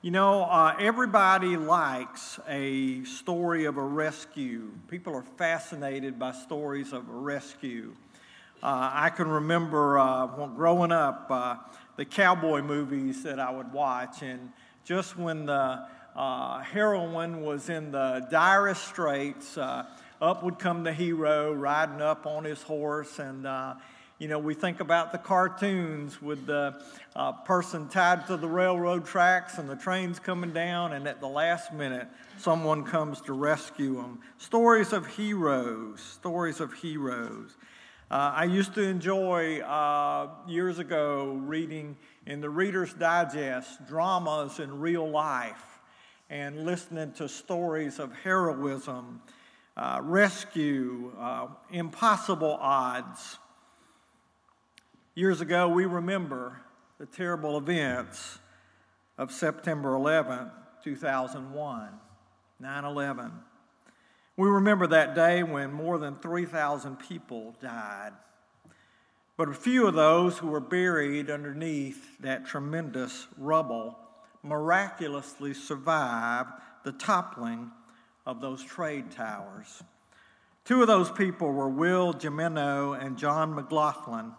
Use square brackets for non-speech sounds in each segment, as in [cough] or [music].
You know, uh, everybody likes a story of a rescue. People are fascinated by stories of a rescue. Uh, I can remember uh, growing up, uh, the cowboy movies that I would watch, and just when the uh, heroine was in the direst straits, uh, up would come the hero riding up on his horse and you know, we think about the cartoons with the uh, person tied to the railroad tracks and the trains coming down, and at the last minute, someone comes to rescue them. Stories of heroes, stories of heroes. Uh, I used to enjoy uh, years ago reading in the Reader's Digest dramas in real life and listening to stories of heroism, uh, rescue, uh, impossible odds. Years ago, we remember the terrible events of September 11, 2001, 9 11. We remember that day when more than 3,000 people died. But a few of those who were buried underneath that tremendous rubble miraculously survived the toppling of those trade towers. Two of those people were Will Jimeno and John McLoughlin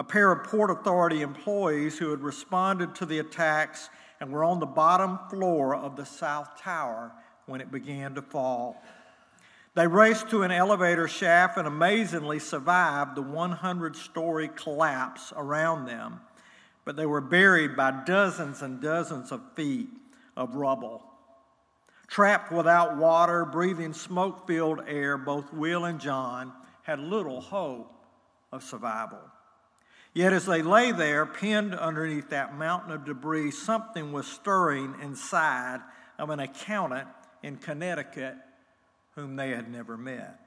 a pair of Port Authority employees who had responded to the attacks and were on the bottom floor of the South Tower when it began to fall. They raced to an elevator shaft and amazingly survived the 100 story collapse around them, but they were buried by dozens and dozens of feet of rubble. Trapped without water, breathing smoke filled air, both Will and John had little hope of survival. Yet as they lay there, pinned underneath that mountain of debris, something was stirring inside of an accountant in Connecticut whom they had never met.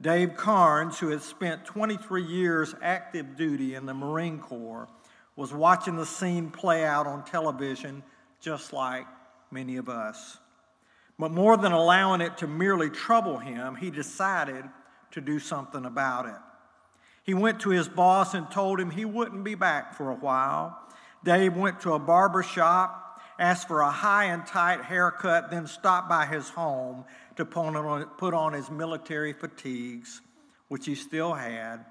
Dave Karnes, who had spent 23 years active duty in the Marine Corps, was watching the scene play out on television just like many of us. But more than allowing it to merely trouble him, he decided to do something about it. He went to his boss and told him he wouldn't be back for a while. Dave went to a barber shop, asked for a high and tight haircut, then stopped by his home to put on his military fatigues, which he still had,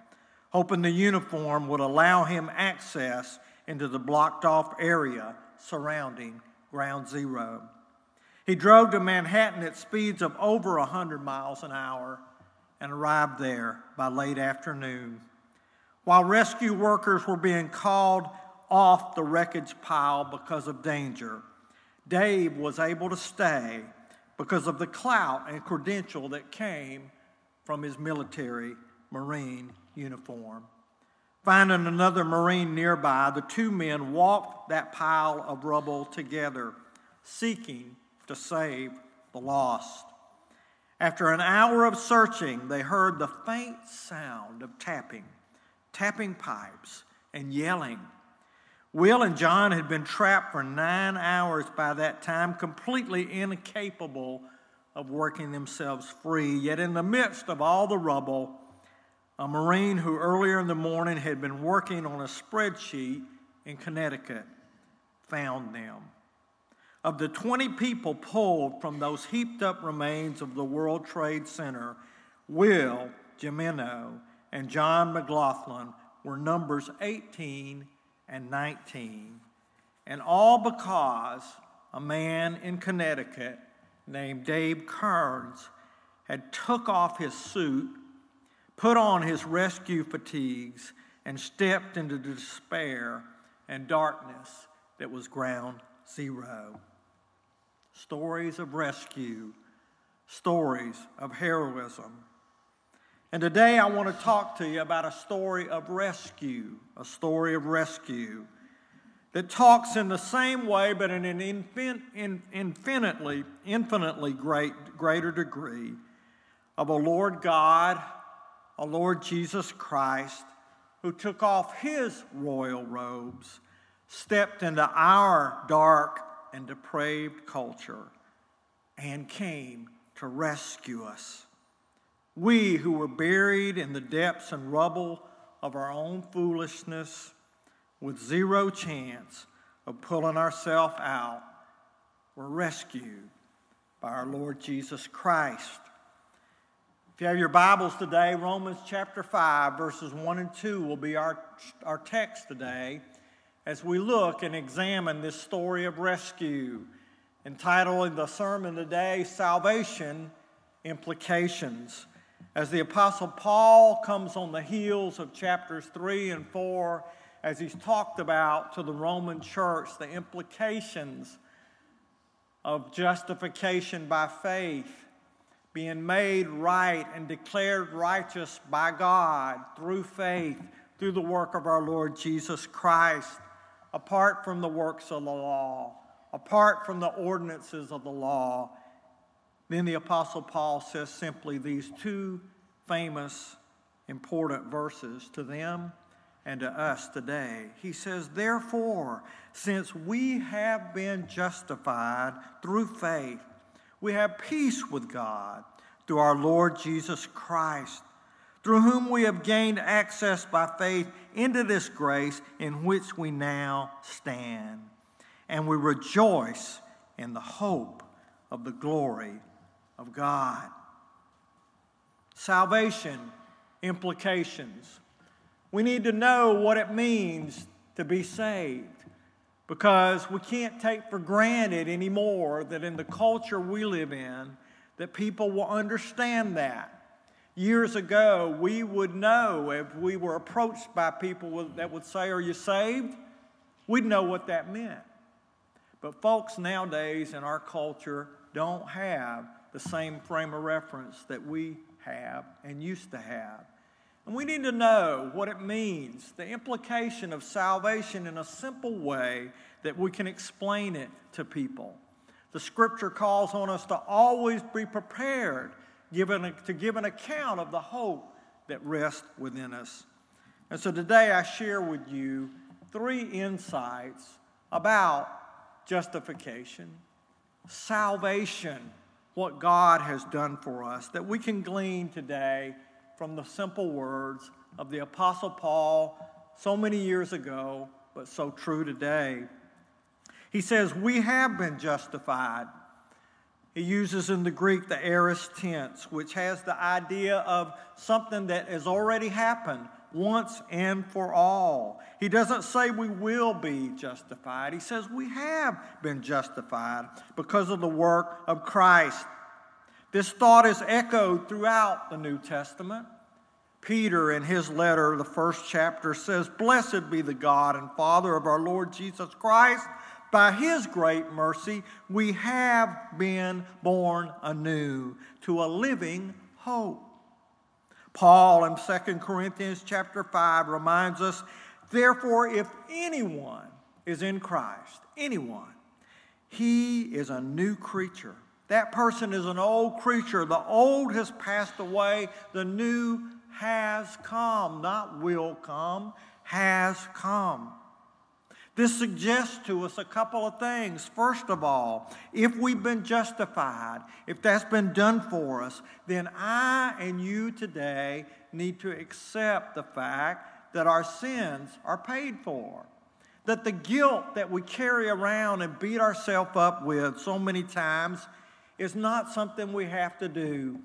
hoping the uniform would allow him access into the blocked off area surrounding Ground Zero. He drove to Manhattan at speeds of over 100 miles an hour and arrived there by late afternoon. While rescue workers were being called off the wreckage pile because of danger, Dave was able to stay because of the clout and credential that came from his military Marine uniform. Finding another Marine nearby, the two men walked that pile of rubble together, seeking to save the lost. After an hour of searching, they heard the faint sound of tapping, tapping pipes, and yelling. Will and John had been trapped for nine hours by that time, completely incapable of working themselves free. Yet, in the midst of all the rubble, a Marine who earlier in the morning had been working on a spreadsheet in Connecticut found them. Of the 20 people pulled from those heaped up remains of the World Trade Center, Will Jimeno and John McLoughlin were numbers 18 and 19. And all because a man in Connecticut named Dave Karnes had took off his suit, put on his rescue fatigues, and stepped into the despair and darkness that was ground zero stories of rescue, stories of heroism. And today I want to talk to you about a story of rescue, a story of rescue that talks in the same way but in an infinitely, infinitely great, greater degree of a Lord God, a Lord Jesus Christ, who took off his royal robes, stepped into our dark and depraved culture and came to rescue us. We who were buried in the depths and rubble of our own foolishness with zero chance of pulling ourselves out, we're rescued by our Lord Jesus Christ. If you have your Bibles today, Romans chapter 5, verses 1 and 2 will be our, our text today as we look and examine this story of rescue, entitling the sermon today, Salvation Implications. As the Apostle Paul comes on the heels of chapters 3 and 4, as he's talked about to the Roman church, the implications of justification by faith, being made right and declared righteous by God through faith, through the work of our Lord Jesus Christ apart from the works of the law, apart from the ordinances of the law. Then the Apostle Paul says simply these two famous, important verses to them and to us today. He says, Therefore, since we have been justified through faith, we have peace with God through our Lord Jesus Christ through whom we have gained access by faith into this grace in which we now stand. And we rejoice in the hope of the glory of God. Salvation implications. We need to know what it means to be saved because we can't take for granted anymore that in the culture we live in that people will understand that Years ago, we would know if we were approached by people that would say, Are you saved? We'd know what that meant. But folks nowadays in our culture don't have the same frame of reference that we have and used to have. And we need to know what it means, the implication of salvation in a simple way that we can explain it to people. The scripture calls on us to always be prepared to give an account of the hope that rests within us. And so today I share with you three insights about justification, salvation, what God has done for us, that we can glean today from the simple words of the Apostle Paul so many years ago, but so true today. He says, We have been justified he uses in the Greek the aorist tense, which has the idea of something that has already happened once and for all. He doesn't say we will be justified, he says we have been justified because of the work of Christ. This thought is echoed throughout the New Testament. Peter, in his letter, the first chapter, says, Blessed be the God and Father of our Lord Jesus Christ by his great mercy, we have been born anew to a living hope. Paul in 2 Corinthians chapter 5 reminds us, therefore, if anyone is in Christ, anyone, he is a new creature. That person is an old creature. The old has passed away, the new has come, not will come, has come. This suggests to us a couple of things. First of all, if we've been justified, if that's been done for us, then I and you today need to accept the fact that our sins are paid for. That the guilt that we carry around and beat ourselves up with so many times is not something we have to do.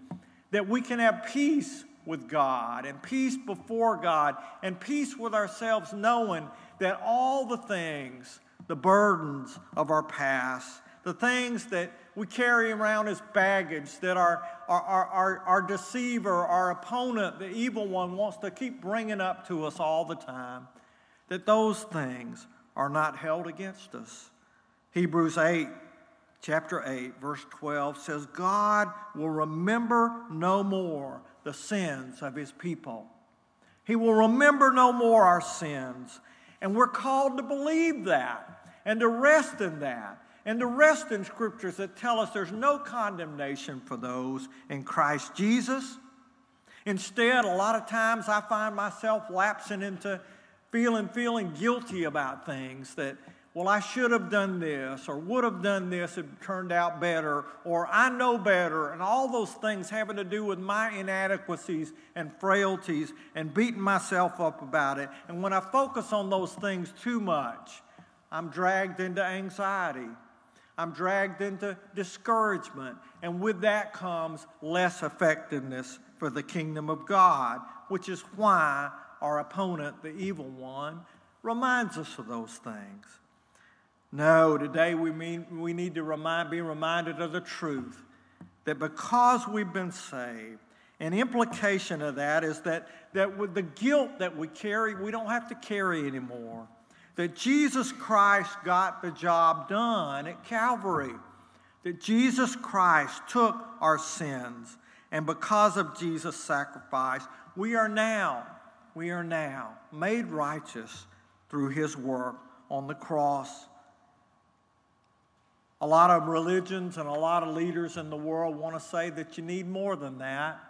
That we can have peace with God and peace before God and peace with ourselves, knowing that all the things, the burdens of our past, the things that we carry around as baggage that our, our, our, our, deceiver, our opponent, the evil one, wants to keep bringing up to us all the time, that those things are not held against us. Hebrews 8, chapter 8, verse 12 says, God will remember no more the sins of his people. He will remember no more our sins. And we're called to believe that and to rest in that and to rest in scriptures that tell us there's no condemnation for those in Christ Jesus. Instead, a lot of times I find myself lapsing into feeling feeling guilty about things that well, I should have done this, or would have done this, it turned out better, or I know better, and all those things having to do with my inadequacies and frailties and beating myself up about it. And when I focus on those things too much, I'm dragged into anxiety. I'm dragged into discouragement. And with that comes less effectiveness for the kingdom of God, which is why our opponent, the evil one, reminds us of those things. No, today we, mean, we need to remind, be reminded of the truth that because we've been saved, an implication of that is that, that with the guilt that we carry, we don't have to carry anymore. That Jesus Christ got the job done at Calvary. That Jesus Christ took our sins. And because of Jesus' sacrifice, we are now, we are now made righteous through his work on the cross. A lot of religions and a lot of leaders in the world want to say that you need more than that.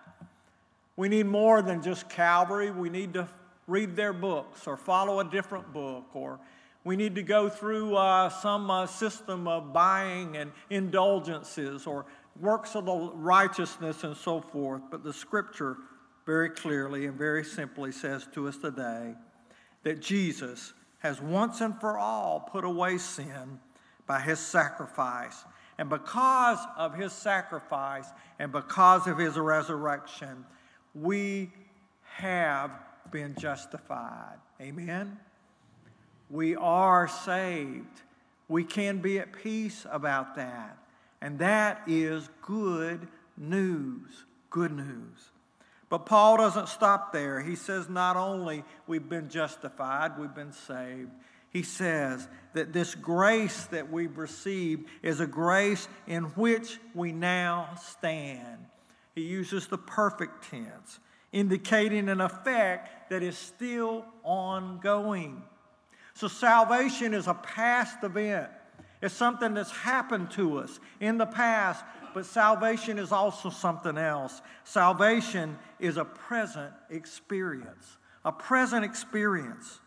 We need more than just Calvary. We need to read their books or follow a different book or we need to go through uh, some uh, system of buying and indulgences or works of the righteousness and so forth. But the scripture very clearly and very simply says to us today that Jesus has once and for all put away sin by his sacrifice. And because of his sacrifice and because of his resurrection, we have been justified. Amen? We are saved. We can be at peace about that. And that is good news. Good news. But Paul doesn't stop there. He says not only we've been justified, we've been saved. He says that this grace that we've received is a grace in which we now stand. He uses the perfect tense, indicating an effect that is still ongoing. So salvation is a past event. It's something that's happened to us in the past, but salvation is also something else. Salvation is a present experience, a present experience.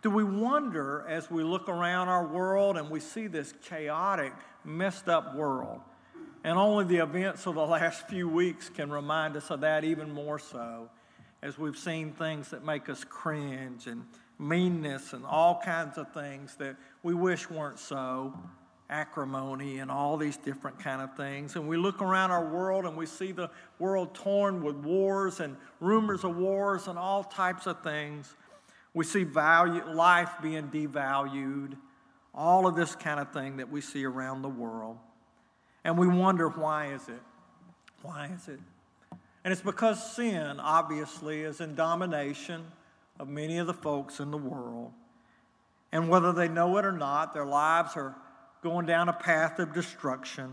Do we wonder as we look around our world and we see this chaotic, messed up world? And only the events of the [laughs] last few weeks can remind us of that even more so, as we've seen things that make us cringe and meanness and all kinds of things that we wish weren't so acrimony and all these different kind of things and we look around our world and we see the world torn with wars and rumors of wars and all types of things we see value life being devalued all of this kind of thing that we see around the world and we wonder why is it why is it and it's because sin obviously is in domination of many of the folks in the world. And whether they know it or not, their lives are going down a path of destruction.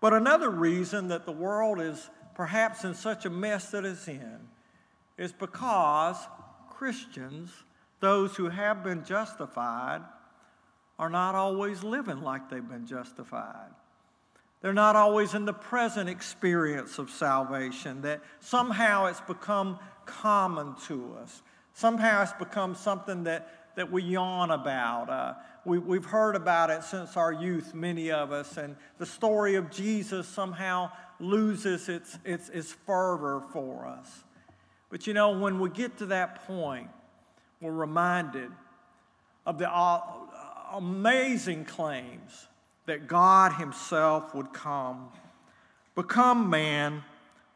But another reason that the world is perhaps in such a mess that it's in is because Christians, those who have been justified, are not always living like they've been justified. They're not always in the present experience of salvation, that somehow it's become common to us. Somehow it's become something that, that we yawn about. Uh, we, we've heard about it since our youth, many of us, and the story of Jesus somehow loses its, its, its fervor for us. But you know, when we get to that point, we're reminded of the amazing claims that God Himself would come, become man,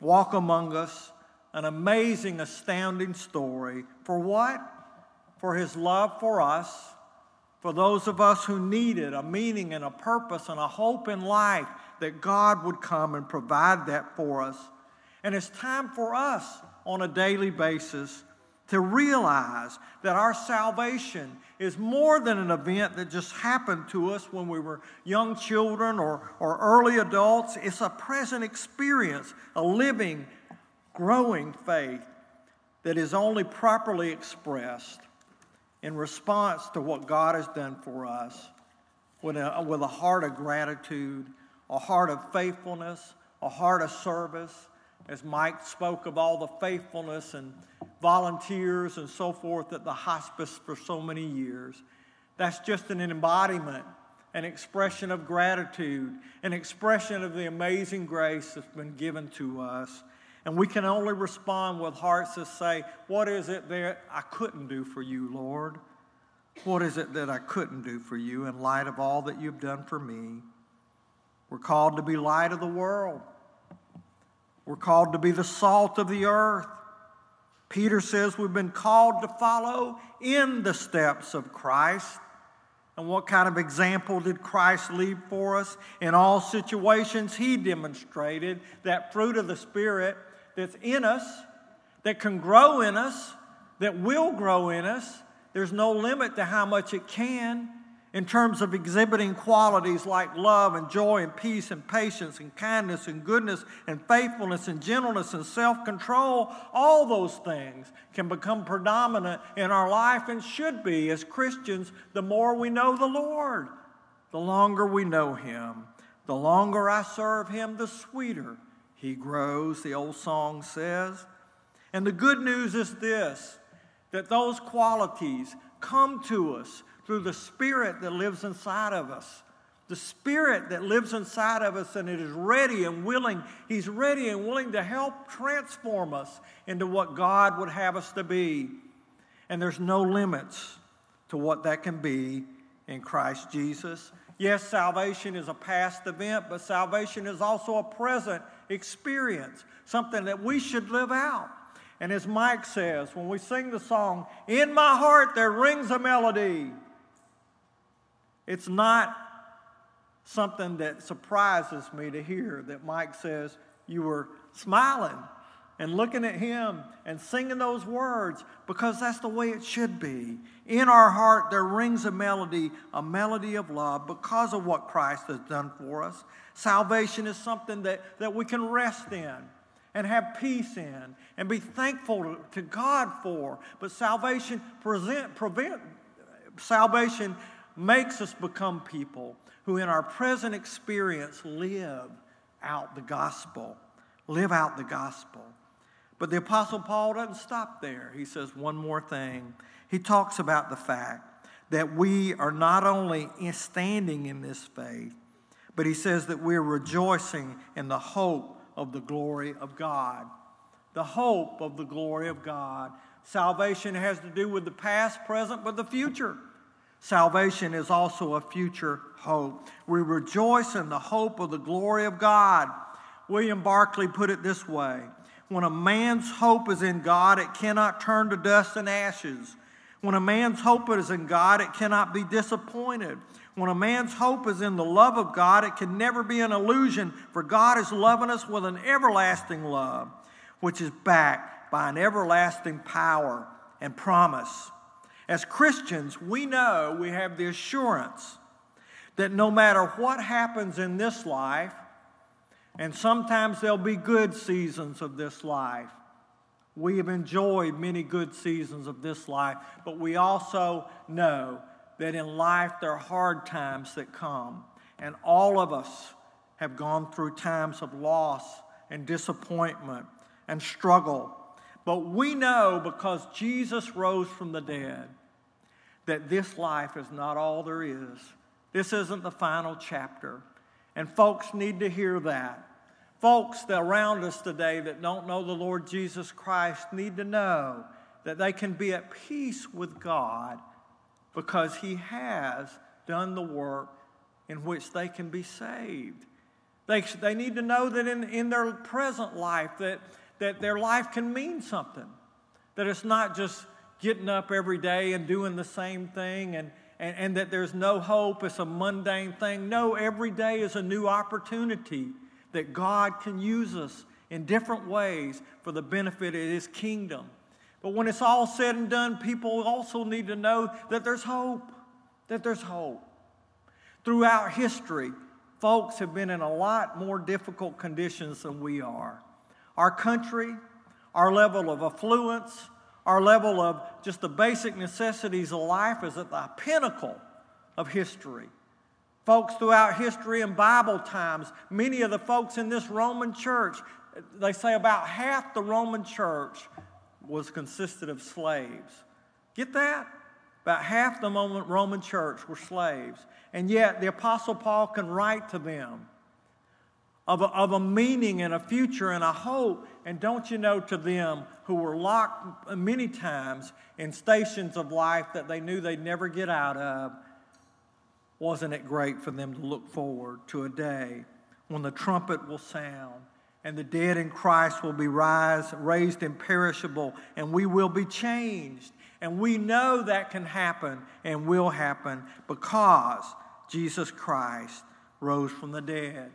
walk among us, an amazing, astounding story. For what? For His love for us, for those of us who needed a meaning and a purpose and a hope in life, that God would come and provide that for us. And it's time for us on a daily basis to realize that our salvation is more than an event that just happened to us when we were young children or, or early adults. It's a present experience, a living, growing faith that is only properly expressed in response to what God has done for us with a, with a heart of gratitude, a heart of faithfulness, a heart of service. As Mike spoke of all the faithfulness and volunteers and so forth at the hospice for so many years. That's just an embodiment, an expression of gratitude, an expression of the amazing grace that's been given to us. And we can only respond with hearts that say, What is it that I couldn't do for you, Lord? What is it that I couldn't do for you in light of all that you've done for me? We're called to be light of the world. We're called to be the salt of the earth. Peter says we've been called to follow in the steps of Christ. And what kind of example did Christ leave for us? In all situations, he demonstrated that fruit of the Spirit that's in us, that can grow in us, that will grow in us. There's no limit to how much it can in terms of exhibiting qualities like love and joy and peace and patience and kindness and goodness and faithfulness and gentleness and self control, all those things can become predominant in our life and should be as Christians the more we know the Lord. The longer we know Him, the longer I serve Him, the sweeter He grows, the old song says. And the good news is this that those qualities come to us through the Spirit that lives inside of us. The Spirit that lives inside of us and it is ready and willing. He's ready and willing to help transform us into what God would have us to be. And there's no limits to what that can be in Christ Jesus. Yes, salvation is a past event, but salvation is also a present experience, something that we should live out. And as Mike says, when we sing the song, In my heart there rings a melody. It's not something that surprises me to hear that Mike says you were smiling and looking at him and singing those words because that's the way it should be. In our heart, there rings a melody, a melody of love because of what Christ has done for us. Salvation is something that, that we can rest in and have peace in and be thankful to God for. But salvation present, prevent, salvation makes us become people who, in our present experience, live out the gospel. Live out the gospel. But the Apostle Paul doesn't stop there. He says one more thing. He talks about the fact that we are not only standing in this faith, but he says that we're rejoicing in the hope of the glory of God. The hope of the glory of God. Salvation has to do with the past, present, but the future. Salvation is also a future hope. We rejoice in the hope of the glory of God. William Barclay put it this way When a man's hope is in God, it cannot turn to dust and ashes. When a man's hope is in God, it cannot be disappointed. When a man's hope is in the love of God, it can never be an illusion, for God is loving us with an everlasting love, which is backed by an everlasting power and promise. As Christians, we know we have the assurance that no matter what happens in this life, and sometimes there'll be good seasons of this life. We have enjoyed many good seasons of this life, but we also know that in life there are hard times that come. And all of us have gone through times of loss and disappointment and struggle. But we know because Jesus rose from the dead that this life is not all there is. This isn't the final chapter. And folks need to hear that. Folks that around us today that don't know the Lord Jesus Christ need to know that they can be at peace with God because He has done the work in which they can be saved. They, they need to know that in, in their present life that, that their life can mean something. That it's not just getting up every day and doing the same thing and, and, and that there's no hope, it's a mundane thing. No, every day is a new opportunity that God can use us in different ways for the benefit of His kingdom. But when it's all said and done, people also need to know that there's hope, that there's hope. Throughout history, folks have been in a lot more difficult conditions than we are. Our country, our level of affluence, our level of just the basic necessities of life is at the pinnacle of history. Folks throughout history and Bible times, many of the folks in this Roman church, they say about half the Roman church was consisted of slaves. Get that? About half the Roman church were slaves. And yet the Apostle Paul can write to them of a, of a meaning and a future and a hope. And don't you know, to them who were locked many times in stations of life that they knew they'd never get out of, wasn't it great for them to look forward to a day when the trumpet will sound and the dead in Christ will be rise, raised imperishable, and we will be changed. And we know that can happen and will happen because Jesus Christ rose from the dead.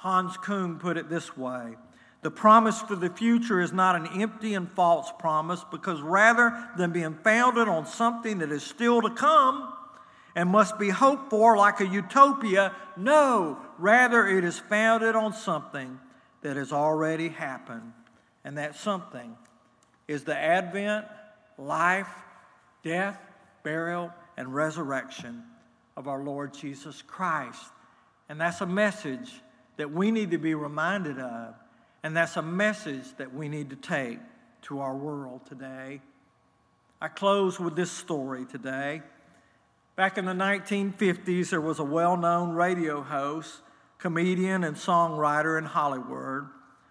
Hans Kung put it this way The promise for the future is not an empty and false promise, because rather than being founded on something that is still to come and must be hoped for like a utopia, no, rather it is founded on something that has already happened. And that something is the advent, life, death, burial, and resurrection of our Lord Jesus Christ. And that's a message that we need to be reminded of. And that's a message that we need to take to our world today. I close with this story today. Back in the 1950s, there was a well known radio host, comedian, and songwriter in Hollywood,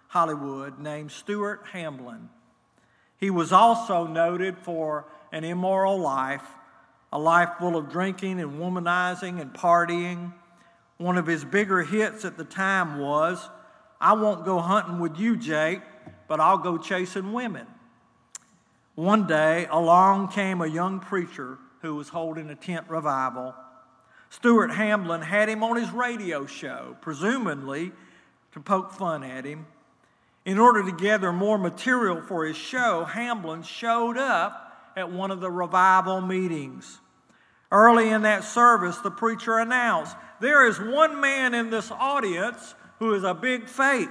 Hollywood named Stuart Hamblen. He was also noted for an immoral life, a life full of drinking and womanizing and partying. One of his bigger hits at the time was, I won't go hunting with you, Jake, but I'll go chasing women. One day, along came a young preacher who was holding a tent revival. Stuart Hamblen had him on his radio show, presumably to poke fun at him. In order to gather more material for his show, Hamblen showed up at one of the revival meetings. Early in that service, the preacher announced, There is one man in this audience who is a big fake.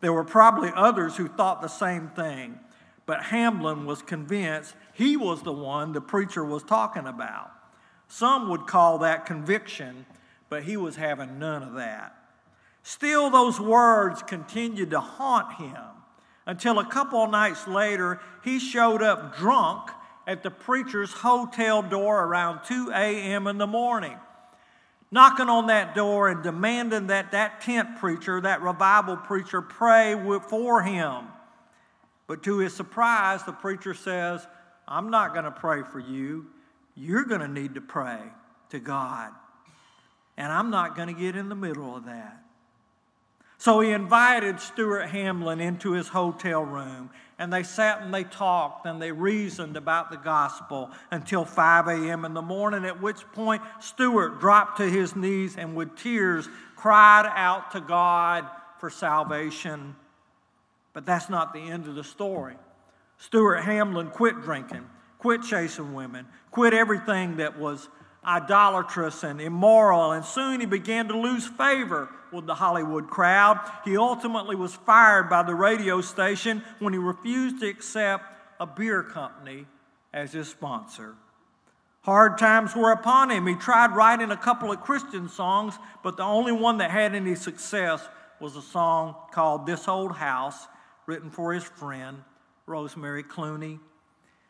There were probably others who thought the same thing, but Hamblen was convinced he was the one the preacher was talking about. Some would call that conviction, but he was having none of that. Still, those words continued to haunt him until a couple nights later, he showed up drunk at the preacher's hotel door around 2 a.m. in the morning, knocking on that door and demanding that that tent preacher, that revival preacher, pray for him. But to his surprise, the preacher says, I'm not going to pray for you. You're going to need to pray to God. And I'm not going to get in the middle of that. So he invited Stuart Hamblen into his hotel room, and they sat and they talked and they reasoned about the gospel until 5 a.m. in the morning, at which point Stuart dropped to his knees and with tears cried out to God for salvation. But that's not the end of the story. Stuart Hamblen quit drinking, quit chasing women, quit everything that was idolatrous and immoral, and soon he began to lose favor with the Hollywood crowd. He ultimately was fired by the radio station when he refused to accept a beer company as his sponsor. Hard times were upon him. He tried writing a couple of Christian songs, but the only one that had any success was a song called This Old House, written for his friend, Rosemary Clooney.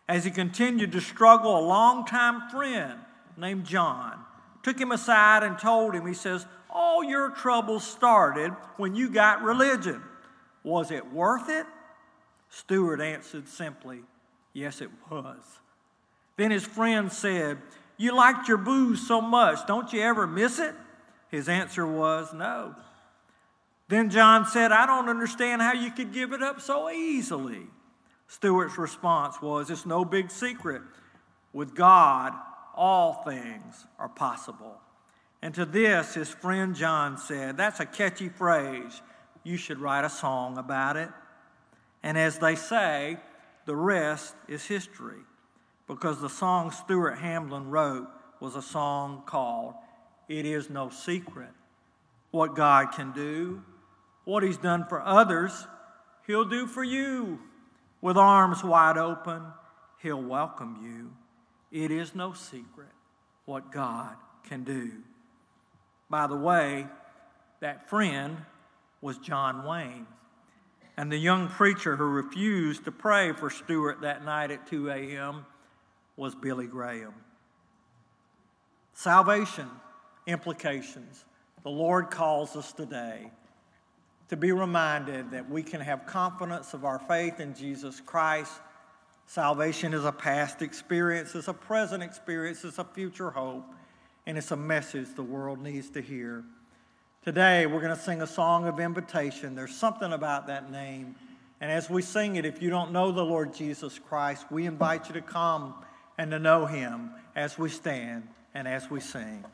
As he continued to struggle, a longtime friend named John took him aside and told him, he says, All your troubles started when you got religion. Was it worth it? Stuart answered simply, Yes, it was. Then his friend said, You liked your booze so much, don't you ever miss it? His answer was, No. Then John said, I don't understand how you could give it up so easily. Stuart's response was, It's no big secret. With God, all things are possible. And to this, his friend John said, That's a catchy phrase. You should write a song about it. And as they say, the rest is history. Because the song Stuart Hamblen wrote was a song called It Is No Secret. What God can do, what He's done for others, He'll do for you. With arms wide open, He'll welcome you. It is no secret what God can do. By the way, that friend was John Wayne. And the young preacher who refused to pray for Stuart that night at 2 a.m. was Billy Graham. Salvation implications the Lord calls us today to be reminded that we can have confidence of our faith in Jesus Christ. Salvation is a past experience, it's a present experience, it's a future hope, and it's a message the world needs to hear. Today, we're going to sing a song of invitation. There's something about that name. And as we sing it, if you don't know the Lord Jesus Christ, we invite you to come and to know him as we stand and as we sing.